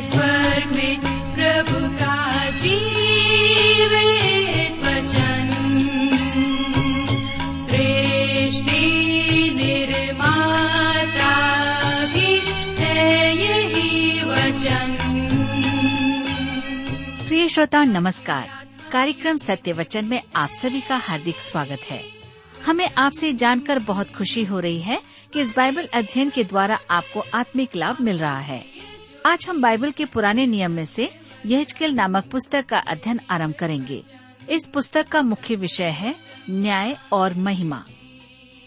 स्वर्ग में प्रभु का वचन। सृष्टि निर्माता भी है यही वचन। प्रिय श्रोता नमस्कार। कार्यक्रम सत्य वचन में आप सभी का हार्दिक स्वागत है। हमें आपसे जानकर बहुत खुशी हो रही है कि इस बाइबल अध्ययन के द्वारा आपको आत्मिक लाभ मिल रहा है। आज हम बाइबल के पुराने नियम में से यहजकेल नामक पुस्तक का अध्ययन आरंभ करेंगे। इस पुस्तक का मुख्य विषय है न्याय और महिमा।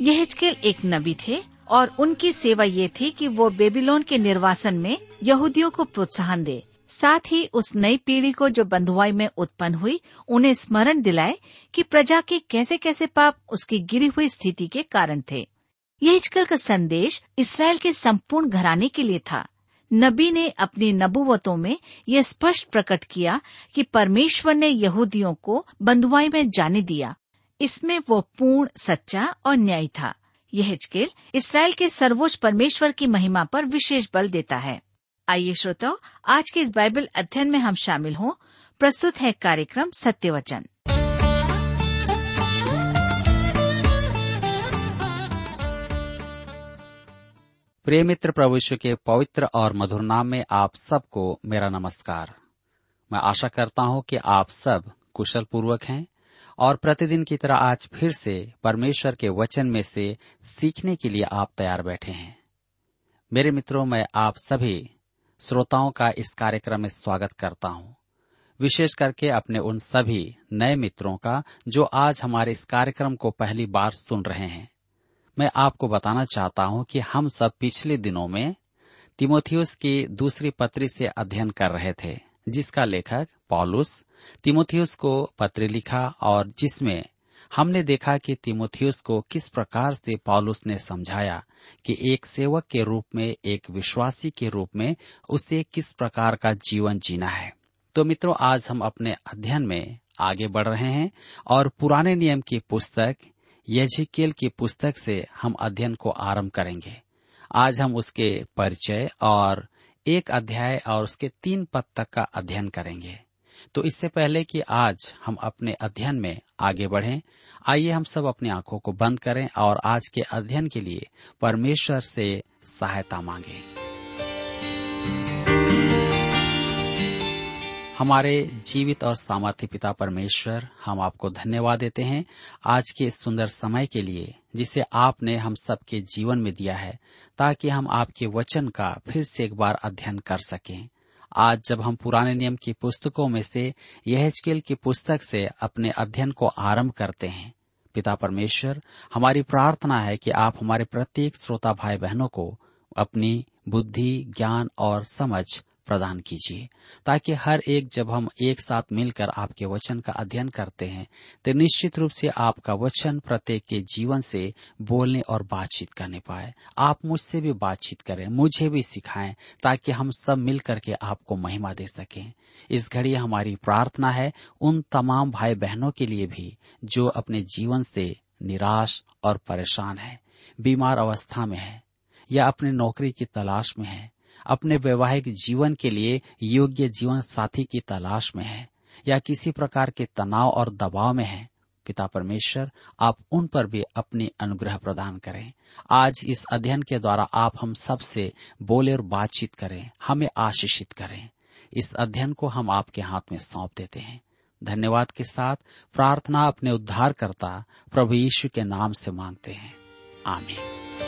यहजकेल एक नबी थे और उनकी सेवा ये थी कि वो बेबीलोन के निर्वासन में यहूदियों को प्रोत्साहन दे। साथ ही उस नई पीढ़ी को जो बंधुआई में उत्पन्न हुई, उन्हें स्मरण दिलाए कि प्रजा के कैसे कैसे पाप उसकी गिरी हुई स्थिति के कारण थे। यह का संदेश इसराइल के संपूर्ण घराने के लिए था। नबी ने अपनी नबुवतों में यह स्पष्ट प्रकट किया कि परमेश्वर ने यहूदियों को बंधुआई में जाने दिया। इसमें वो पूर्ण, सच्चा और न्याय था। यह हिचकेल इसराइल के सर्वोच्च परमेश्वर की महिमा पर विशेष बल देता है। आइए श्रोताओ, आज के इस बाइबल अध्ययन में हम शामिल हों। प्रस्तुत है कार्यक्रम सत्य प्रिय मित्र प्रभु यीशु के पवित्र और मधुर नाम में आप सबको मेरा नमस्कार। मैं आशा करता हूँ कि आप सब कुशल पूर्वक हैं और प्रतिदिन की तरह आज फिर से परमेश्वर के वचन में से सीखने के लिए आप तैयार बैठे हैं। मेरे मित्रों, मैं आप सभी श्रोताओं का इस कार्यक्रम में स्वागत करता हूँ। विशेष करके अपने उन सभी नए मित्रों का जो आज हमारे इस कार्यक्रम को पहली बार सुन रहे हैं। मैं आपको बताना चाहता हूँ कि हम सब पिछले दिनों में तिमोथियस की दूसरी पत्री से अध्ययन कर रहे थे, जिसका लेखक पॉलुस तिमोथियस को पत्र लिखा और जिसमें हमने देखा कि तिमोथियस को किस प्रकार से पॉलुस ने समझाया कि एक सेवक के रूप में, एक विश्वासी के रूप में उसे किस प्रकार का जीवन जीना है। तो मित्रों, आज हम अपने अध्ययन में आगे बढ़ रहे हैं और पुराने नियम की पुस्तक यजिकेल की पुस्तक से हम अध्ययन को आरंभ करेंगे। आज हम उसके परिचय और एक अध्याय और उसके तीन पद तक का अध्ययन करेंगे। तो इससे पहले कि आज हम अपने अध्ययन में आगे बढ़ें, आइए हम सब अपनी आँखों को बंद करें और आज के अध्ययन के लिए परमेश्वर से सहायता मांगे। हमारे जीवित और सामर्थ्य पिता परमेश्वर हम आपको धन्यवाद देते हैं आज के इस सुंदर समय के लिए, जिसे आपने हम सबके जीवन में दिया है, ताकि हम आपके वचन का फिर से एक बार अध्ययन कर सकें। आज जब हम पुराने नियम की पुस्तकों में से यहजकेल की पुस्तक से अपने अध्ययन को आरंभ करते हैं, पिता परमेश्वर, हमारी प्रार्थना है कि आप हमारे प्रत्येक श्रोता भाई बहनों को अपनी बुद्धि, ज्ञान और समझ प्रदान कीजिए, ताकि हर एक जब हम एक साथ मिलकर आपके वचन का अध्ययन करते हैं तो निश्चित रूप से आपका वचन प्रत्येक के जीवन से बोलने और बातचीत करने पाए। आप मुझसे भी बातचीत करें, मुझे भी सिखाएँ, ताकि हम सब मिल करके आपको महिमा दे सकें। इस घड़ी हमारी प्रार्थना है, उन तमाम भाई बहनों के लिए भी, जो अपने जीवन से निराश और परेशान है, बीमार अवस्था में है, या अपने नौकरी की तलाश में है अपने वैवाहिक जीवन के लिए योग्य जीवन साथी की तलाश में है, या किसी प्रकार के तनाव और दबाव में है। पिता परमेश्वर, आप उन पर भी अपनी अनुग्रह प्रदान करें। आज इस अध्ययन के द्वारा आप हम सबसे बोले और बातचीत करें, हमें आशीषित करें। इस अध्ययन को हम आपके हाथ में सौंप देते हैं। धन्यवाद के साथ प्रार्थना अपने उद्धारकर्ता प्रभु यीशु के नाम से मांगते हैं। आमीन।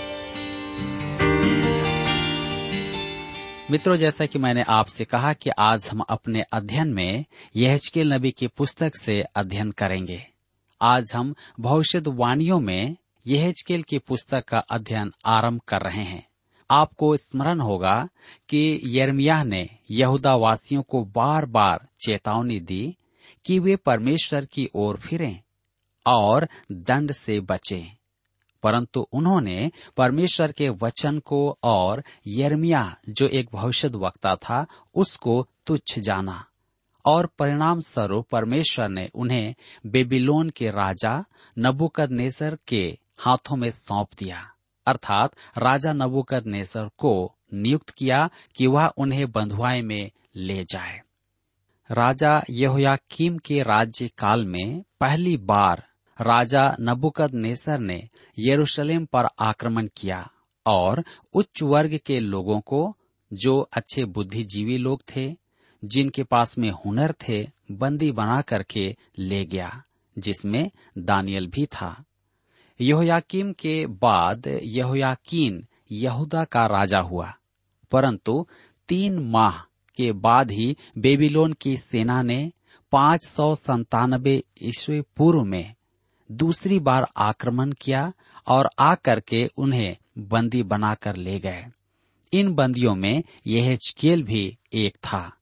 मित्रों, जैसा कि मैंने आपसे कहा कि आज हम अपने अध्ययन में यहजकेल नबी की पुस्तक से अध्ययन करेंगे। आज हम भविष्यवाणियों में यहजकेल की पुस्तक का अध्ययन आरंभ कर रहे हैं। आपको स्मरण होगा कि यर्मिया ने यहूदा वासियों को बार बार चेतावनी दी कि वे परमेश्वर की ओर फिरें और दंड से बचें। परंतु उन्होंने परमेश्वर के वचन को और यर्मिया जो एक भविष्य वक्ता था, उसको तुच्छ जाना। और परिणाम स्वरूप परमेश्वर ने उन्हें बेबीलोन के राजा नबुकद के हाथों में सौंप दिया। अर्थात राजा नबुकद नेसर को नियुक्त किया कि वह उन्हें बंधुआई में ले जाए। राजा यहोयाकीम के राज्य काल में पहली बार राजा नबुकद नेसर ने यरूशलेम पर आक्रमण किया और उच्च वर्ग के लोगों को, जो अच्छे बुद्धिजीवी लोग थे, जिनके पास में हुनर थे, बंदी बना करके ले गया, जिसमें दानियल भी था। यहोयाकीम के बाद यहोयाकीन यहूदा का राजा हुआ, परंतु तीन माह के बाद ही बेबीलोन की सेना ने पाँच सौ संतानबे ईस्वी पूर्व में दूसरी बार आक्रमण किया और आकर के उन्हें बंदी बनाकर ले गए। इन बंदियों में यह भी एक था।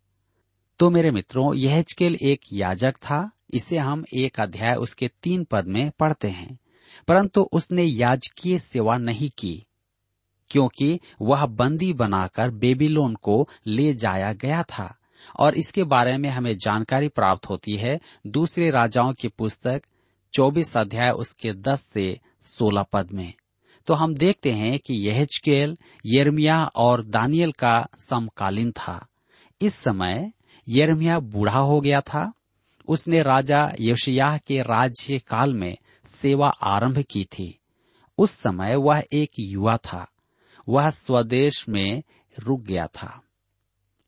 तो मेरे मित्रों यह एक याजक था। इसे हम एक अध्याय उसके तीन पद में पढ़ते हैं। परंतु उसने याजकीय सेवा नहीं की, क्योंकि वह बंदी बनाकर बेबीलोन को ले जाया गया था। और इसके बारे में हमें जानकारी प्राप्त होती है दूसरे राजाओं की पुस्तक 24 अध्याय उसके 10 से 16 पद में। तो हम देखते हैं कि यह यर्मिया और दानियल का समकालीन था। इस समय यर्मिया बूढ़ा हो गया था। उसने राजा यशियाह के राज्य काल में सेवा आरंभ की थी। उस समय वह एक युवा था। वह स्वदेश में रुक गया था।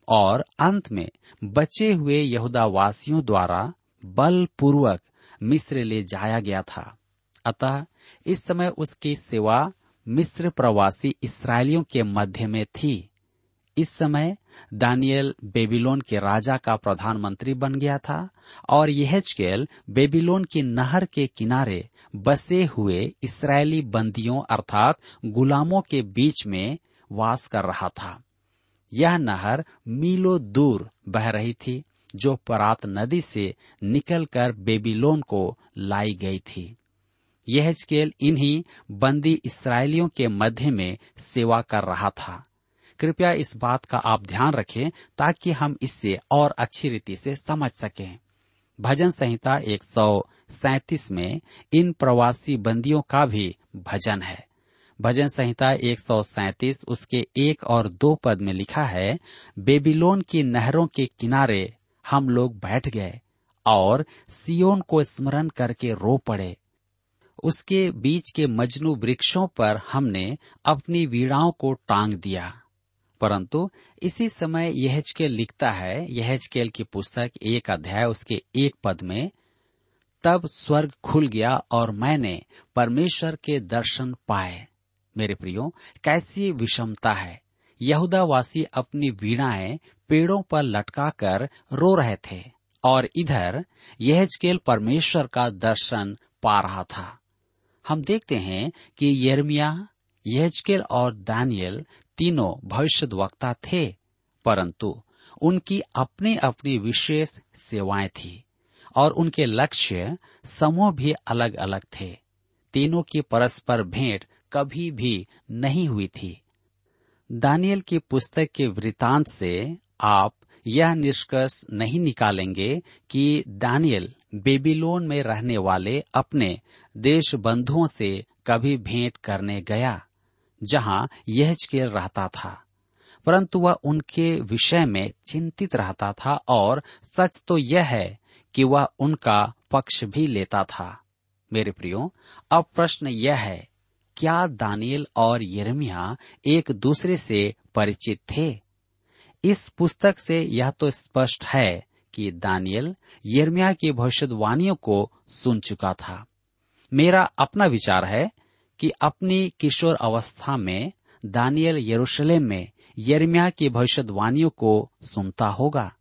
और अंत में बचे हुए यहूदा वासियों द्वारा बलपूर्वक मिस्र ले जाया गया था। अतः इस समय उसकी सेवा मिस्र प्रवासी इसराइलियों के मध्य में थी। इस समय दानियल बेबीलोन के राजा का प्रधानमंत्री बन गया था और यह बेबीलोन की नहर के किनारे बसे हुए इसराइली बंदियों अर्थात गुलामों के बीच में वास कर रहा था। यह नहर मीलों दूर बह रही थी। जो परात नदी से निकलकर बेबीलोन को लाई गई थी। यह इन्हीं बंदी इसराइलियों के मध्य में सेवा कर रहा था। कृपया इस बात का आप ध्यान रखें ताकि हम इससे और अच्छी रीति से समझ सकें। भजन संहिता एक में इन प्रवासी बंदियों का भी भजन है। भजन संहिता एक उसके एक और दो पद में लिखा है, बेबीलोन की नहरों के किनारे हम लोग बैठ गए और सियोन को स्मरण करके रो पड़े। उसके बीच के मजनू वृक्षों पर हमने अपनी वीणाओं को टांग दिया। परंतु इसी समय यहजकेल लिखता है, यहजकेल की पुस्तक एक अध्याय उसके एक पद में, तब स्वर्ग खुल गया और मैंने परमेश्वर के दर्शन पाए। मेरे प्रियो, कैसी विषमता है। यहूदावासी अपनी वीणाएँ पेड़ों पर लटकाकर रो रहे थे और इधर यहजकेल परमेश्वर का दर्शन पा रहा था। हम देखते हैं कि यर्मिया यहजकेल और दानियल तीनों भविष्य वक्ता थे, परंतु उनकी अपनी अपनी विशेष सेवाएँ थी और उनके लक्ष्य समूह भी अलग अलग थे। तीनों की परस्पर भेंट कभी भी नहीं हुई थी। दानियल की पुस्तक के वृतांत से आप यह निष्कर्ष नहीं निकालेंगे कि दानियल बेबीलोन में रहने वाले अपने देश बंधुओं से कभी भेंट करने गया, जहाँ यह रहता था। परंतु वह उनके विषय में चिंतित रहता था और सच तो यह है कि वह उनका पक्ष भी लेता था। मेरे प्रियो, अब प्रश्न यह है, क्या दानियल और यरमिया एक दूसरे से परिचित थे? इस पुस्तक से यह तो स्पष्ट है कि दानियल यरमिया की भविष्यवाणियों को सुन चुका था। मेरा अपना विचार है कि अपनी किशोर अवस्था में दानियल यरूशलेम में यरमिया की भविष्यवाणियों को सुनता होगा।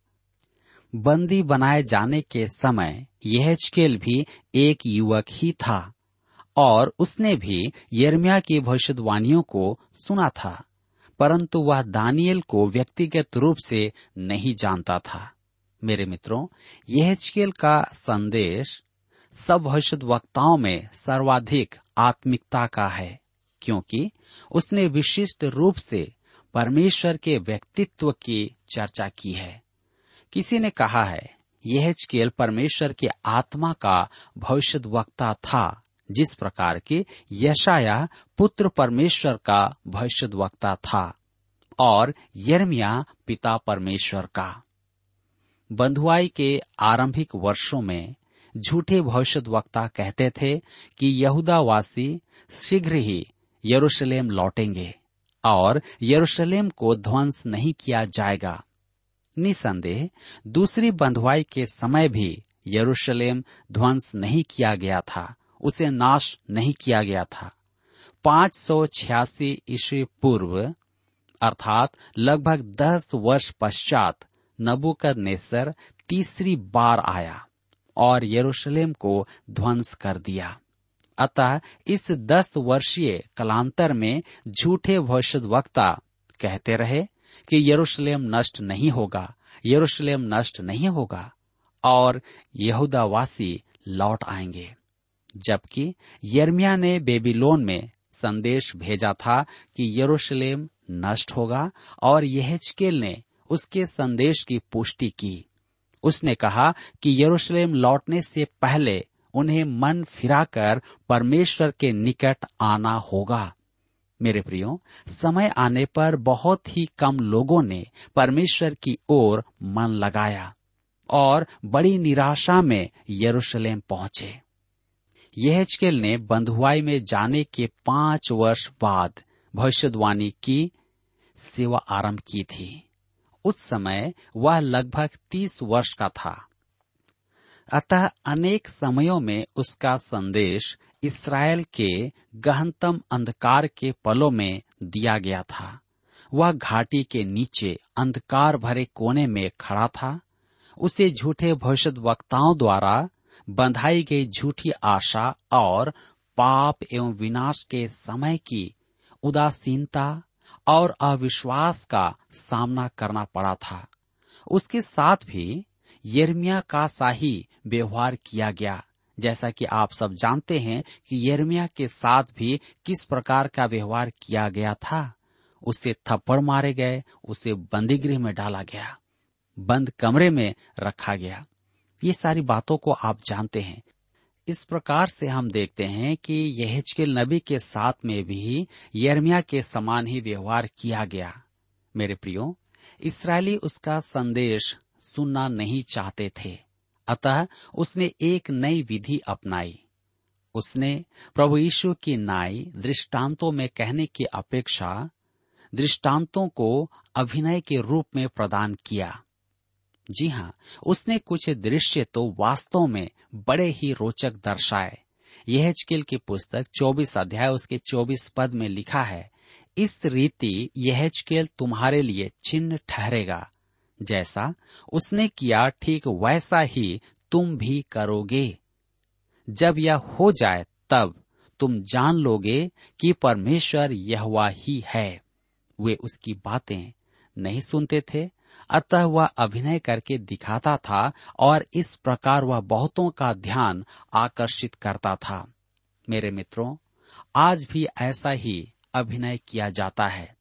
बंदी बनाए जाने के समय यह भी एक युवक ही था और उसने भी यरमिया की भविष्यवाणियों को सुना था। परंतु वह दानियल को व्यक्तिगत रूप से नहीं जानता था। मेरे मित्रों यह का संदेश सब भविष्य वक्ताओं में सर्वाधिक आत्मिकता का है, क्योंकि उसने विशिष्ट रूप से परमेश्वर के व्यक्तित्व की चर्चा की है। किसी ने कहा है यह परमेश्वर के आत्मा का भविष्य वक्ता था जिस प्रकार के यशाया पुत्र परमेश्वर का भविष्य वक्ता था और यर्मिया पिता परमेश्वर का। बंधुआई के आरंभिक वर्षों में झूठे भविष्य वक्ता कहते थे कि यहूदावासी शीघ्र ही यरूशलेम लौटेंगे और यरूशलेम को ध्वंस नहीं किया जाएगा। निसंदेह दूसरी बंधुआई के समय भी यरूशलेम ध्वंस नहीं किया गया था। उसे नाश नहीं किया गया था। पाँच सौ छियासी ईस्वी पूर्व, अर्थात लगभग दस वर्ष पश्चात नबुकद नेसर तीसरी बार आया और यरूशलेम को ध्वंस कर दिया। अतः इस दस वर्षीय कलांतर में झूठे भविष्य वक्ता कहते रहे कि यरूशलेम नष्ट नहीं होगा, यरूशलेम नष्ट नहीं होगा और यहूदावासी लौट आएँगे। जबकि यर्मिया ने बेबीलोन में संदेश भेजा था कि यरूशलेम नष्ट होगा और यहेजकेल ने उसके संदेश की पुष्टि की। उसने कहा कि यरूशलेम लौटने से पहले उन्हें मन फिराकर परमेश्वर के निकट आना होगा। मेरे प्रियो, समय आने पर बहुत ही कम लोगों ने परमेश्वर की ओर मन लगाया और बड़ी निराशा में यरूशलेम पहुँचे। यहजकेल ने बंधुआई में जाने के पाँच वर्ष बाद भविष्यवाणी की, सेवा आरंभ की थी। उस समय वह लगभग तीस वर्ष का था। अतः अनेक समयों में उसका संदेश इसराइल के गहनतम अंधकार के पलों में दिया गया था। वह घाटी के नीचे अंधकार भरे कोने में खड़ा था। उसे झूठे भविष्य वक्ताओं द्वारा बंधाई गई झूठी आशा और पाप एवं विनाश के समय की उदासीनता और अविश्वास का सामना करना पड़ा था। उसके साथ भी यर्मिया का शाही व्यवहार किया गया। जैसा कि आप सब जानते हैं कि यर्मिया के साथ भी किस प्रकार का व्यवहार किया गया था। उसे थप्पड़ मारे गए, उसे बंदी गृह में डाला गया, बंद कमरे में रखा गया। ये सारी बातों को आप जानते हैं। इस प्रकार से हम देखते हैं कि यहेजकेल नबी के साथ में भी यर्मिया के समान ही व्यवहार किया गया। मेरे प्रियो, इसराइली उसका संदेश सुनना नहीं चाहते थे। अतः उसने एक नई विधि अपनाई। उसने प्रभु यीशु की नाई दृष्टांतों में कहने की अपेक्षा दृष्टांतों को अभिनय के रूप में प्रदान किया। जी हाँ उसने कुछ दृश्य तो वास्तव में बड़े ही रोचक दर्शाए। यह की पुस्तक 24 अध्याय उसके 24 पद में लिखा है, इस रीति यह तुम्हारे लिए चिन्ह ठहरेगा। जैसा उसने किया, ठीक वैसा ही तुम भी करोगे। जब यह हो जाए, तब तुम जान लोगे कि परमेश्वर यह ही है। वे उसकी बातें नहीं सुनते थे अतः वह अभिनय करके दिखाता था और इस प्रकार वह बहुतों का ध्यान आकर्षित करता था। मेरे मित्रों, आज भी ऐसा ही अभिनय किया जाता है।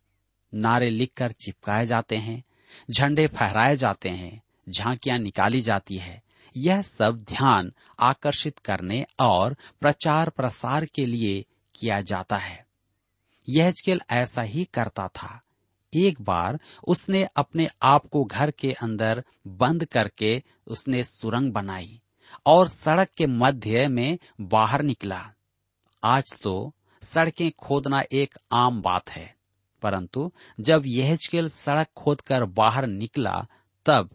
नारे लिखकर चिपकाए जाते हैं, झंडे फहराए जाते हैं, झांकियाँ निकाली जाती है। यह सब ध्यान आकर्षित करने और प्रचार प्रसार के लिए किया जाता है। यह ऐसा ही करता था। एक बार उसने अपने आप को घर के अंदर बंद करके उसने सुरंग बनाई और सड़क के मध्य में बाहर निकला। आज तो सड़कें खोदना एक आम बात है, परंतु जब यह सड़क खोदकर बाहर निकला, तब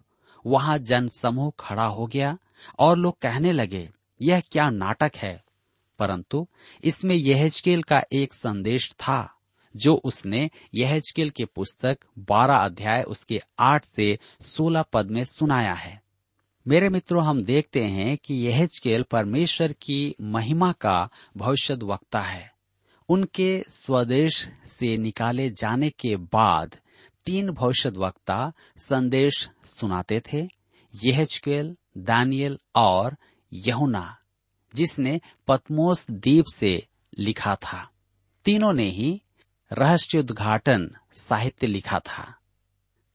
वहाँ जन समूह खड़ा हो गया और लोग कहने लगे, यह क्या नाटक है? परंतु इसमें यहजकेल का एक संदेश था। जो उसने यहजकेल के पुस्तक बारह अध्याय उसके आठ से सोलह पद में सुनाया है। मेरे मित्रों, हम देखते हैं कि यहजकेल परमेश्वर की महिमा का भविष्य वक्ता है। उनके स्वदेश से निकाले जाने के बाद तीन भविष्य वक्ता संदेश सुनाते थे यहजकेल दानियल और यहुना, जिसने पतमोस द्वीप से लिखा था। तीनों ने ही रहस्योद्घाटन साहित्य लिखा था।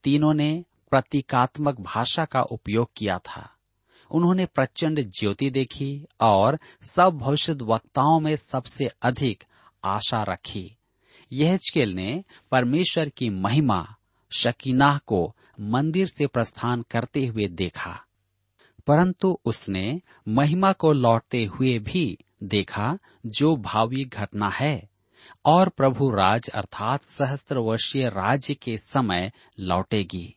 तीनों ने प्रतीकात्मक भाषा का उपयोग किया था। उन्होंने प्रचंड ज्योति देखी और सब भविष्य वक्ताओं में सबसे अधिक आशा रखी। यहजकेल ने परमेश्वर की महिमा शकीनाह को मंदिर से प्रस्थान करते हुए देखा। परंतु उसने महिमा को लौटते हुए भी देखा, जो भावी घटना है। और प्रभु राज अर्थात सहस्त्र वर्षीय राज्य के समय लौटेगी।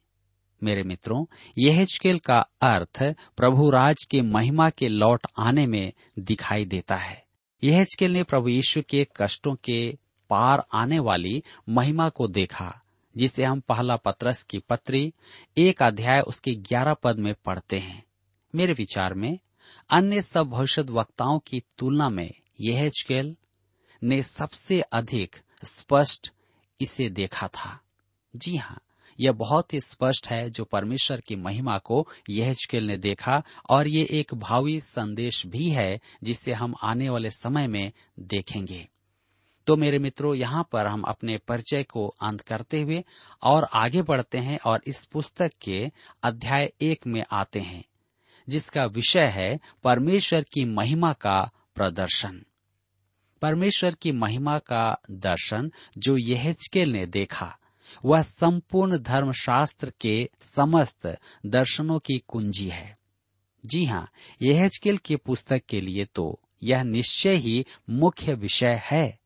मेरे मित्रों, यहेजकेल का अर्थ प्रभु राज के महिमा के लौट आने में दिखाई देता है। यहेजकेल ने प्रभु यीशु के कष्टों के पार आने वाली महिमा को देखा, जिसे हम पहला पत्रस की पत्री, एक अध्याय उसके ग्यारह पद में पढ़ते हैं। मेरे विचार में, अन्य सब भविष्य वक्ताओं की तुलना में यह ने सबसे अधिक स्पष्ट इसे देखा था। जी हाँ यह बहुत ही स्पष्ट है जो परमेश्वर की महिमा को यह ने देखा, और ये एक भावी संदेश भी है जिसे हम आने वाले समय में देखेंगे। तो मेरे मित्रों, यहाँ पर हम अपने परिचय को अंत करते हुए और आगे बढ़ते हैं और इस पुस्तक के अध्याय एक में आते हैं, जिसका विषय है परमेश्वर की महिमा का प्रदर्शन। परमेश्वर की महिमा का दर्शन जो यहेजकेल ने देखा, वह संपूर्ण धर्मशास्त्र के समस्त दर्शनों की कुंजी है। जी हाँ यहेजकेल की पुस्तक के लिए तो यह निश्चय ही मुख्य विषय है।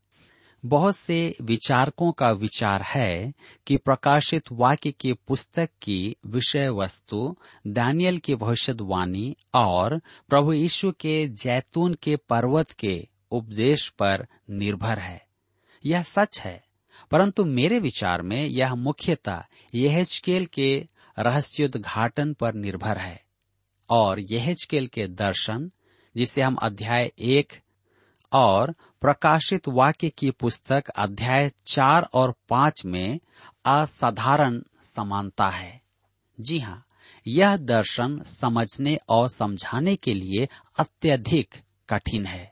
बहुत से विचारकों का विचार है कि प्रकाशित वाक्य की पुस्तक की विषय वस्तु दानियल की भविष्यवाणी और प्रभु यीशु के जैतून के पर्वत के उपदेश पर निर्भर है। यह सच है, परंतु मेरे विचार में यह मुख्यतः यहेजकेल के रहस्योद्घाटन पर निर्भर है, और यहेजकेल के दर्शन, जिसे हम अध्याय एक और प्रकाशित वाक्य की पुस्तक अध्याय चार और पाँच में असाधारण समानता है। जी हाँ यह दर्शन समझने और समझाने के लिए अत्यधिक कठिन है।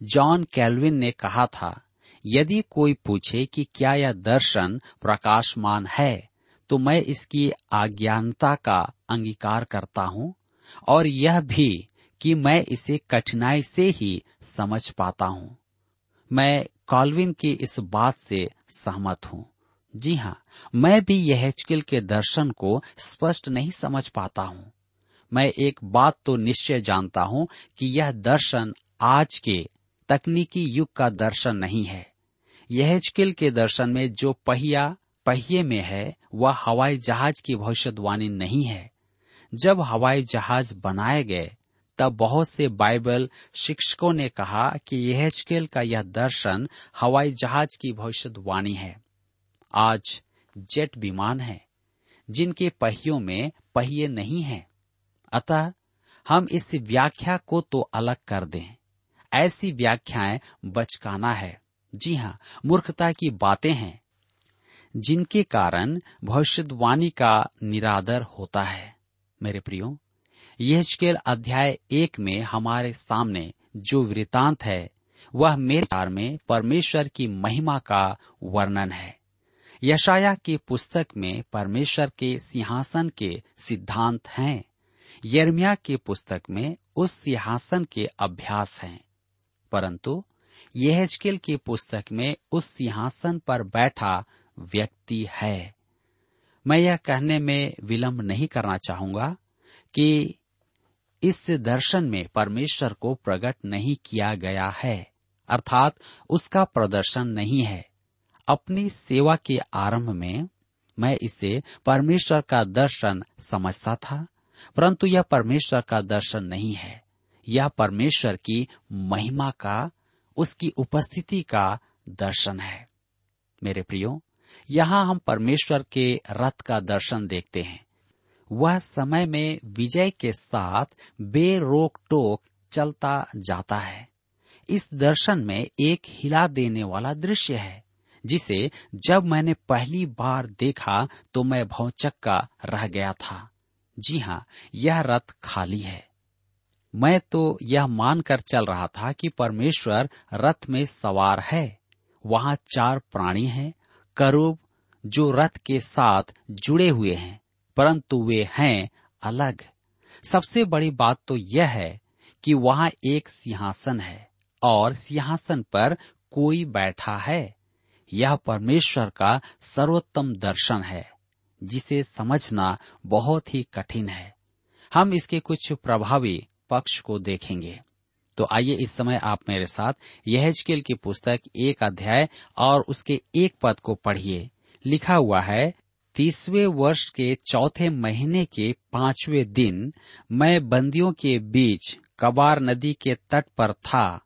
जॉन कैल्विन ने कहा था, यदि कोई पूछे कि क्या यह दर्शन प्रकाशमान है तो मैं इसकी आज्ञानता का अंगीकार करता हूँ, और यह भी कि मैं इसे कठिनाई से ही समझ पाता हूँ। मैं कॉल्विन की इस बात से सहमत हूँ। जी हाँ मैं भी यह के दर्शन को स्पष्ट नहीं समझ पाता हूँ। मैं एक बात तो निश्चय जानता हूँ कि यह दर्शन आज के तकनीकी युग का दर्शन नहीं है। यह के दर्शन में जो पहिया, पहिए में है, वह हवाई जहाज़ की भविष्यवाणी नहीं है। जब हवाई जहाज़ बनाए गए, तब बहुत से बाइबल शिक्षकों ने कहा कि यह का यह दर्शन हवाई जहाज़ की भविष्यवाणी है। आज जेट विमान है, जिनके पहियों में पहिए नहीं हैं। अतः हम इस व्याख्या को तो अलग कर दें। ऐसी व्याख्याएँ बचकाना है। जी हाँ मूर्खता की बातें हैं, जिनके कारण भविष्यवाणी का निरादर होता है। मेरे प्रियो, यह अध्याय एक में हमारे सामने जो वृतांत है, वह मेरे कार में परमेश्वर की महिमा का वर्णन है। यशाया की पुस्तक में परमेश्वर के सिंहासन के सिद्धांत हैं। यर्मिया की पुस्तक में उस सिंहासन के अभ्यास हैं। परंतु यहजकेल की पुस्तक में उस सिंहासन पर बैठा व्यक्ति है। मैं यह कहने में विलंब नहीं करना चाहूँगा कि इस दर्शन में परमेश्वर को प्रकट नहीं किया गया है, अर्थात उसका प्रदर्शन नहीं है। अपनी सेवा के आरंभ में मैं इसे परमेश्वर का दर्शन समझता था, परंतु यह परमेश्वर का दर्शन नहीं है। यह परमेश्वर की महिमा का, उसकी उपस्थिति का दर्शन है। मेरे प्रियो, यहाँ हम परमेश्वर के रथ का दर्शन देखते हैं। वह समय में विजय के साथ बेरोक टोक चलता जाता है। इस दर्शन में एक हिला देने वाला दृश्य है, जिसे जब मैंने पहली बार देखा तो मैं भौचक्का रह गया था। जी हाँ यह रथ खाली है। मैं तो यह मानकर चल रहा था कि परमेश्वर रथ में सवार है। वहाँ चार प्राणी हैं, करूब, जो रथ के साथ जुड़े हुए हैं, परंतु वे हैं अलग। सबसे बड़ी बात तो यह है कि वहाँ एक सिंहासन है और सिंहासन पर कोई बैठा है। यह परमेश्वर का सर्वोत्तम दर्शन है, जिसे समझना बहुत ही कठिन है। हम इसके कुछ प्रभावी पक्ष को देखेंगे। तो आइए इस समय आप मेरे साथ यहजकेल की पुस्तक एक अध्याय और उसके एक पद को पढ़िए। लिखा हुआ है, तीसवे वर्ष के चौथे महीने के पाँचवें दिन मैं बंदियों के बीच कबार नदी के तट पर था।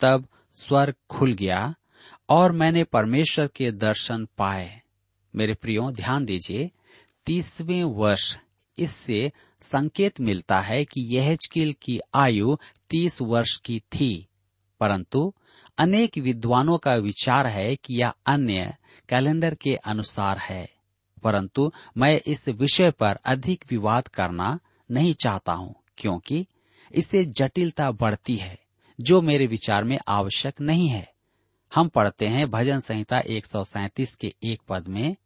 तब स्वर्ग खुल गया और मैंने परमेश्वर के दर्शन पाए। मेरे प्रियो, ध्यान दीजिए, तीसवें वर्ष, इससे संकेत मिलता है कि यहजकेल की आयु तीस वर्ष की थी। परंतु अनेक विद्वानों का विचार है कि यह अन्य कैलेंडर के अनुसार है। परंतु मैं इस विषय पर अधिक विवाद करना नहीं चाहता हूँ, क्योंकि इससे जटिलता बढ़ती है, जो मेरे विचार में आवश्यक नहीं है। हम पढ़ते हैं भजन संहिता एक सौ सैंतीस के एक पद में,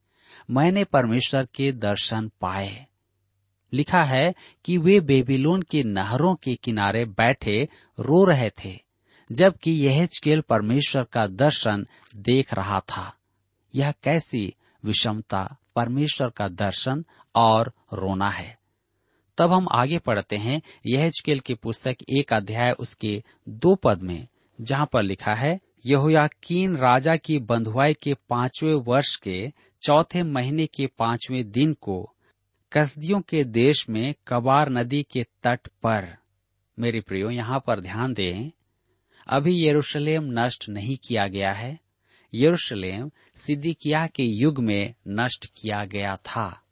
मैंने परमेश्वर के दर्शन पाए। लिखा है कि वे बेबीलोन के नहरों के किनारे बैठे रो रहे थे, जबकि यह चकेल परमेश्वर का दर्शन देख रहा था। यह कैसी विषमता, परमेश्वर का दर्शन और रोना है। तब हम आगे पढ़ते हैं यह चकेल की पुस्तक एक अध्याय उसके दो पद में, जहाँ पर लिखा है, यहोयाकीन राजा की बंधुआई के पाँचवें वर्ष के चौथे महीने के पाँचवें दिन को कसदियों के देश में कबार नदी के तट पर। मेरे प्रियो, यहाँ पर ध्यान दें, अभी यरूशलेम नष्ट नहीं किया गया है। यरूशलेम सिद्दीकिया के युग में नष्ट किया गया था।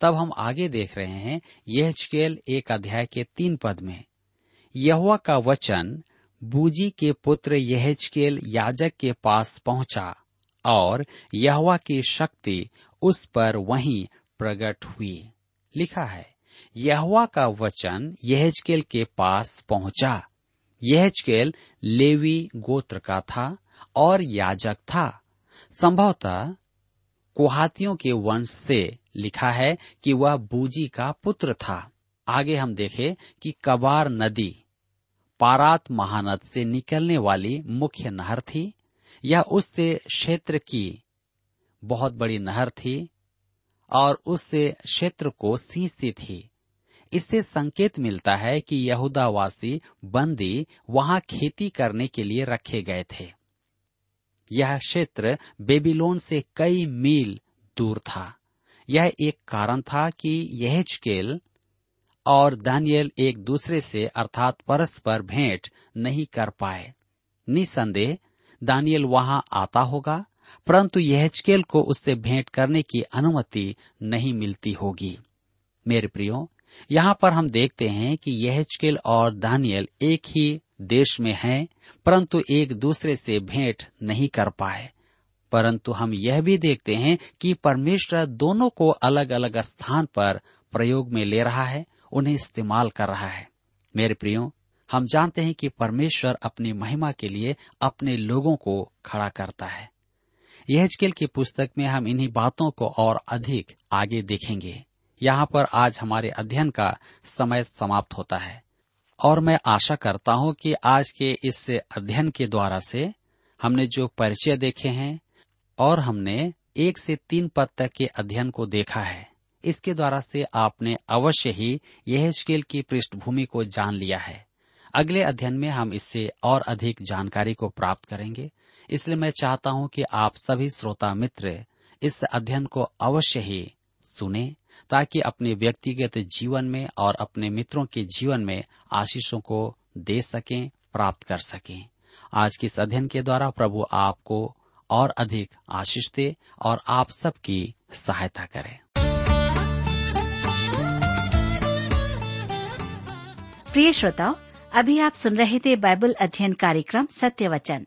तब हम आगे देख रहे हैं यह चकेल एक अध्याय के तीन पद में। यहुआ का वचन, बूजी के पुत्र यहजकेल याजक के पास पहुँचा, और यहवा की शक्ति उस पर वहीं प्रकट हुई। लिखा है, यहवा का वचन यहजकेल के पास पहुँचा। यहजकेल लेवी गोत्र का था और याजक था। संभवतः कुहातियों के वंश से लिखा है कि वह बूजी का पुत्र था। आगे हम देखें कि कबार नदी, पारात महानद से निकलने वाली मुख्य नहर थी यह उस क्षेत्र की बहुत बड़ी नहर थी और उस क्षेत्र को सींचती थी। इससे संकेत मिलता है कि यहूदावासी बंदी वहाँ खेती करने के लिए रखे गए थे। यह क्षेत्र बेबीलोन से कई मील दूर था। यह एक कारण था कि यह चकेल और दानियल एक दूसरे से अर्थात परस्पर भेंट नहीं कर पाए। निसंदेह दानियल वहाँ आता होगा परंतु यहचकेल को उससे भेंट करने की अनुमति नहीं मिलती होगी। मेरे प्रियो, यहाँ पर हम देखते हैं कि यहचकेल और दानियल एक ही देश में हैं, परंतु एक दूसरे से भेंट नहीं कर पाए। परंतु हम यह भी देखते हैं कि परमेश्वर दोनों को अलग अलग स्थान पर प्रयोग में ले रहा है, उन्हें इस्तेमाल कर रहा है। मेरे प्रियो, हम जानते हैं कि परमेश्वर अपनी महिमा के लिए अपने लोगों को खड़ा करता है। यहजकेल की पुस्तक में हम इन्हीं बातों को और अधिक आगे देखेंगे। यहाँ पर आज हमारे अध्ययन का समय समाप्त होता है। और मैं आशा करता हूँ कि आज के इस अध्ययन के द्वारा से हमने जो परिचय देखे हैं और हमने एक से तीन पद तक के अध्ययन को देखा है। इसके द्वारा से आपने अवश्य ही यह स्केल की पृष्ठभूमि को जान लिया है। अगले अध्ययन में हम इससे और अधिक जानकारी को प्राप्त करेंगे। इसलिए मैं चाहता हूँ कि आप सभी श्रोता मित्र इस अध्ययन को अवश्य ही सुने, ताकि अपने व्यक्तिगत जीवन में और अपने मित्रों के जीवन में आशीषों को दे सकें, प्राप्त कर सकें। आज के इस अध्ययन के द्वारा प्रभु आपको और अधिक आशीष दे और आप सबकी सहायता करें। प्रिय श्रोताओ, अभी आप सुन रहे थे बाइबल अध्ययन कार्यक्रम सत्य वचन।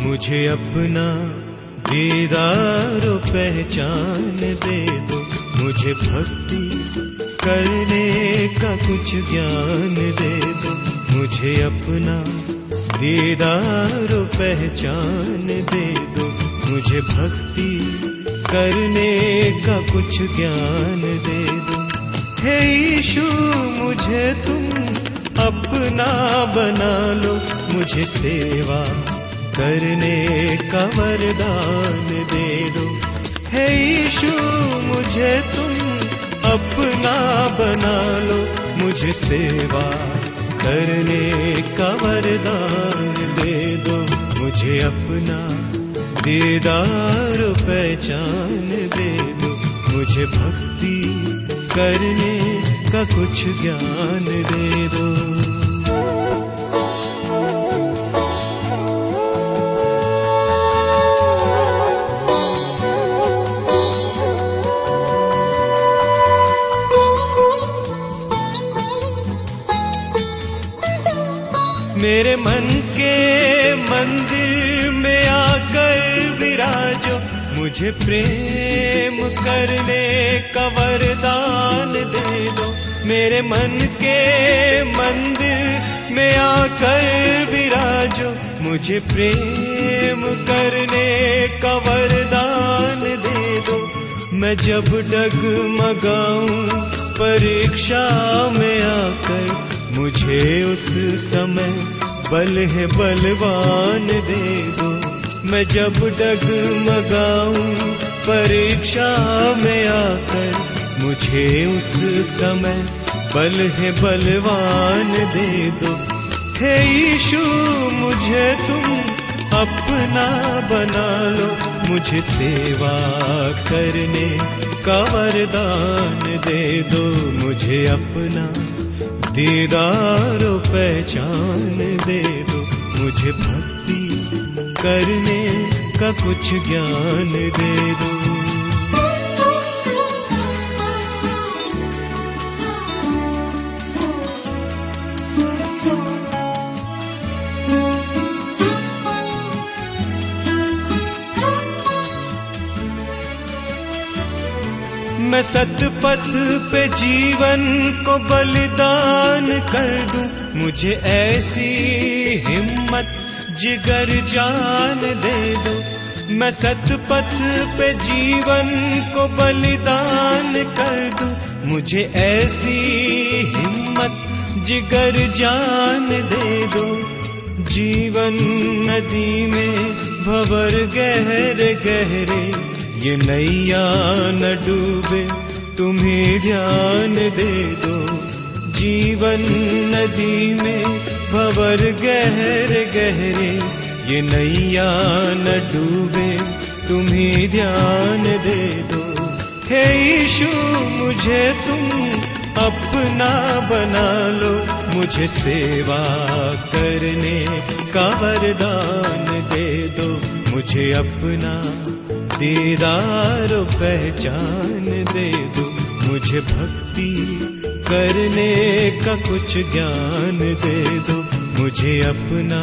मुझे अपना दीदार पहचान दे दो। मुझे भक्ति करने का कुछ ज्ञान दे दो। मुझे अपना दीदार पहचान दे दो। मुझे भक्ति करने का कुछ ज्ञान दे दो। हे यीशु, मुझे तुम अपना बना लो। मुझे सेवा करने का वरदान दे दो। हे यीशु, मुझे तुम अपना बना लो। मुझे सेवा करने का वरदान दे दो। मुझे अपना दीदार पहचान दे दो। मुझे भक्ति करने का कुछ ज्ञान दे दो। मुझे प्रेम करने का वरदान दे दो। मेरे मन के मंदिर में आकर विराजो। मुझे प्रेम करने का वरदान दे दो। मैं जब डगमगाऊं, परीक्षा में आकर मुझे उस समय बल है बलवान दे दो। मैं जब डगमगाऊं, परीक्षा में आकर मुझे उस समय बल है बलवान दे दो। हे यीशु, मुझे तुम अपना बना लो। मुझे सेवा करने का वरदान दे दो। मुझे अपना दीदार पहचान दे दो। मुझे भक्ति करने का कुछ ज्ञान दे दो। मैं सतपथ पे जीवन को बलिदान कर दूँ। मुझे ऐसी हिम्मत जिगर जान दे दो। मैं सतपथ पे जीवन को बलिदान कर दूँ। मुझे ऐसी हिम्मत जिगर जान दे दो। जीवन नदी में भवर गहरे गहरे, ये नैया न डूबे, तुम्हें ध्यान दे दो। जीवन नदी में भवर गहरे गहरे, ये नैया न डूबे, तुम्हें ध्यान दे दो। हे यीशु, मुझे तुम अपना बना लो, मुझे सेवा करने का वरदान दे दो। मुझे अपना दीदार पहचान दे दो, मुझे भक्ति करने का कुछ ज्ञान दे दो। मुझे अपना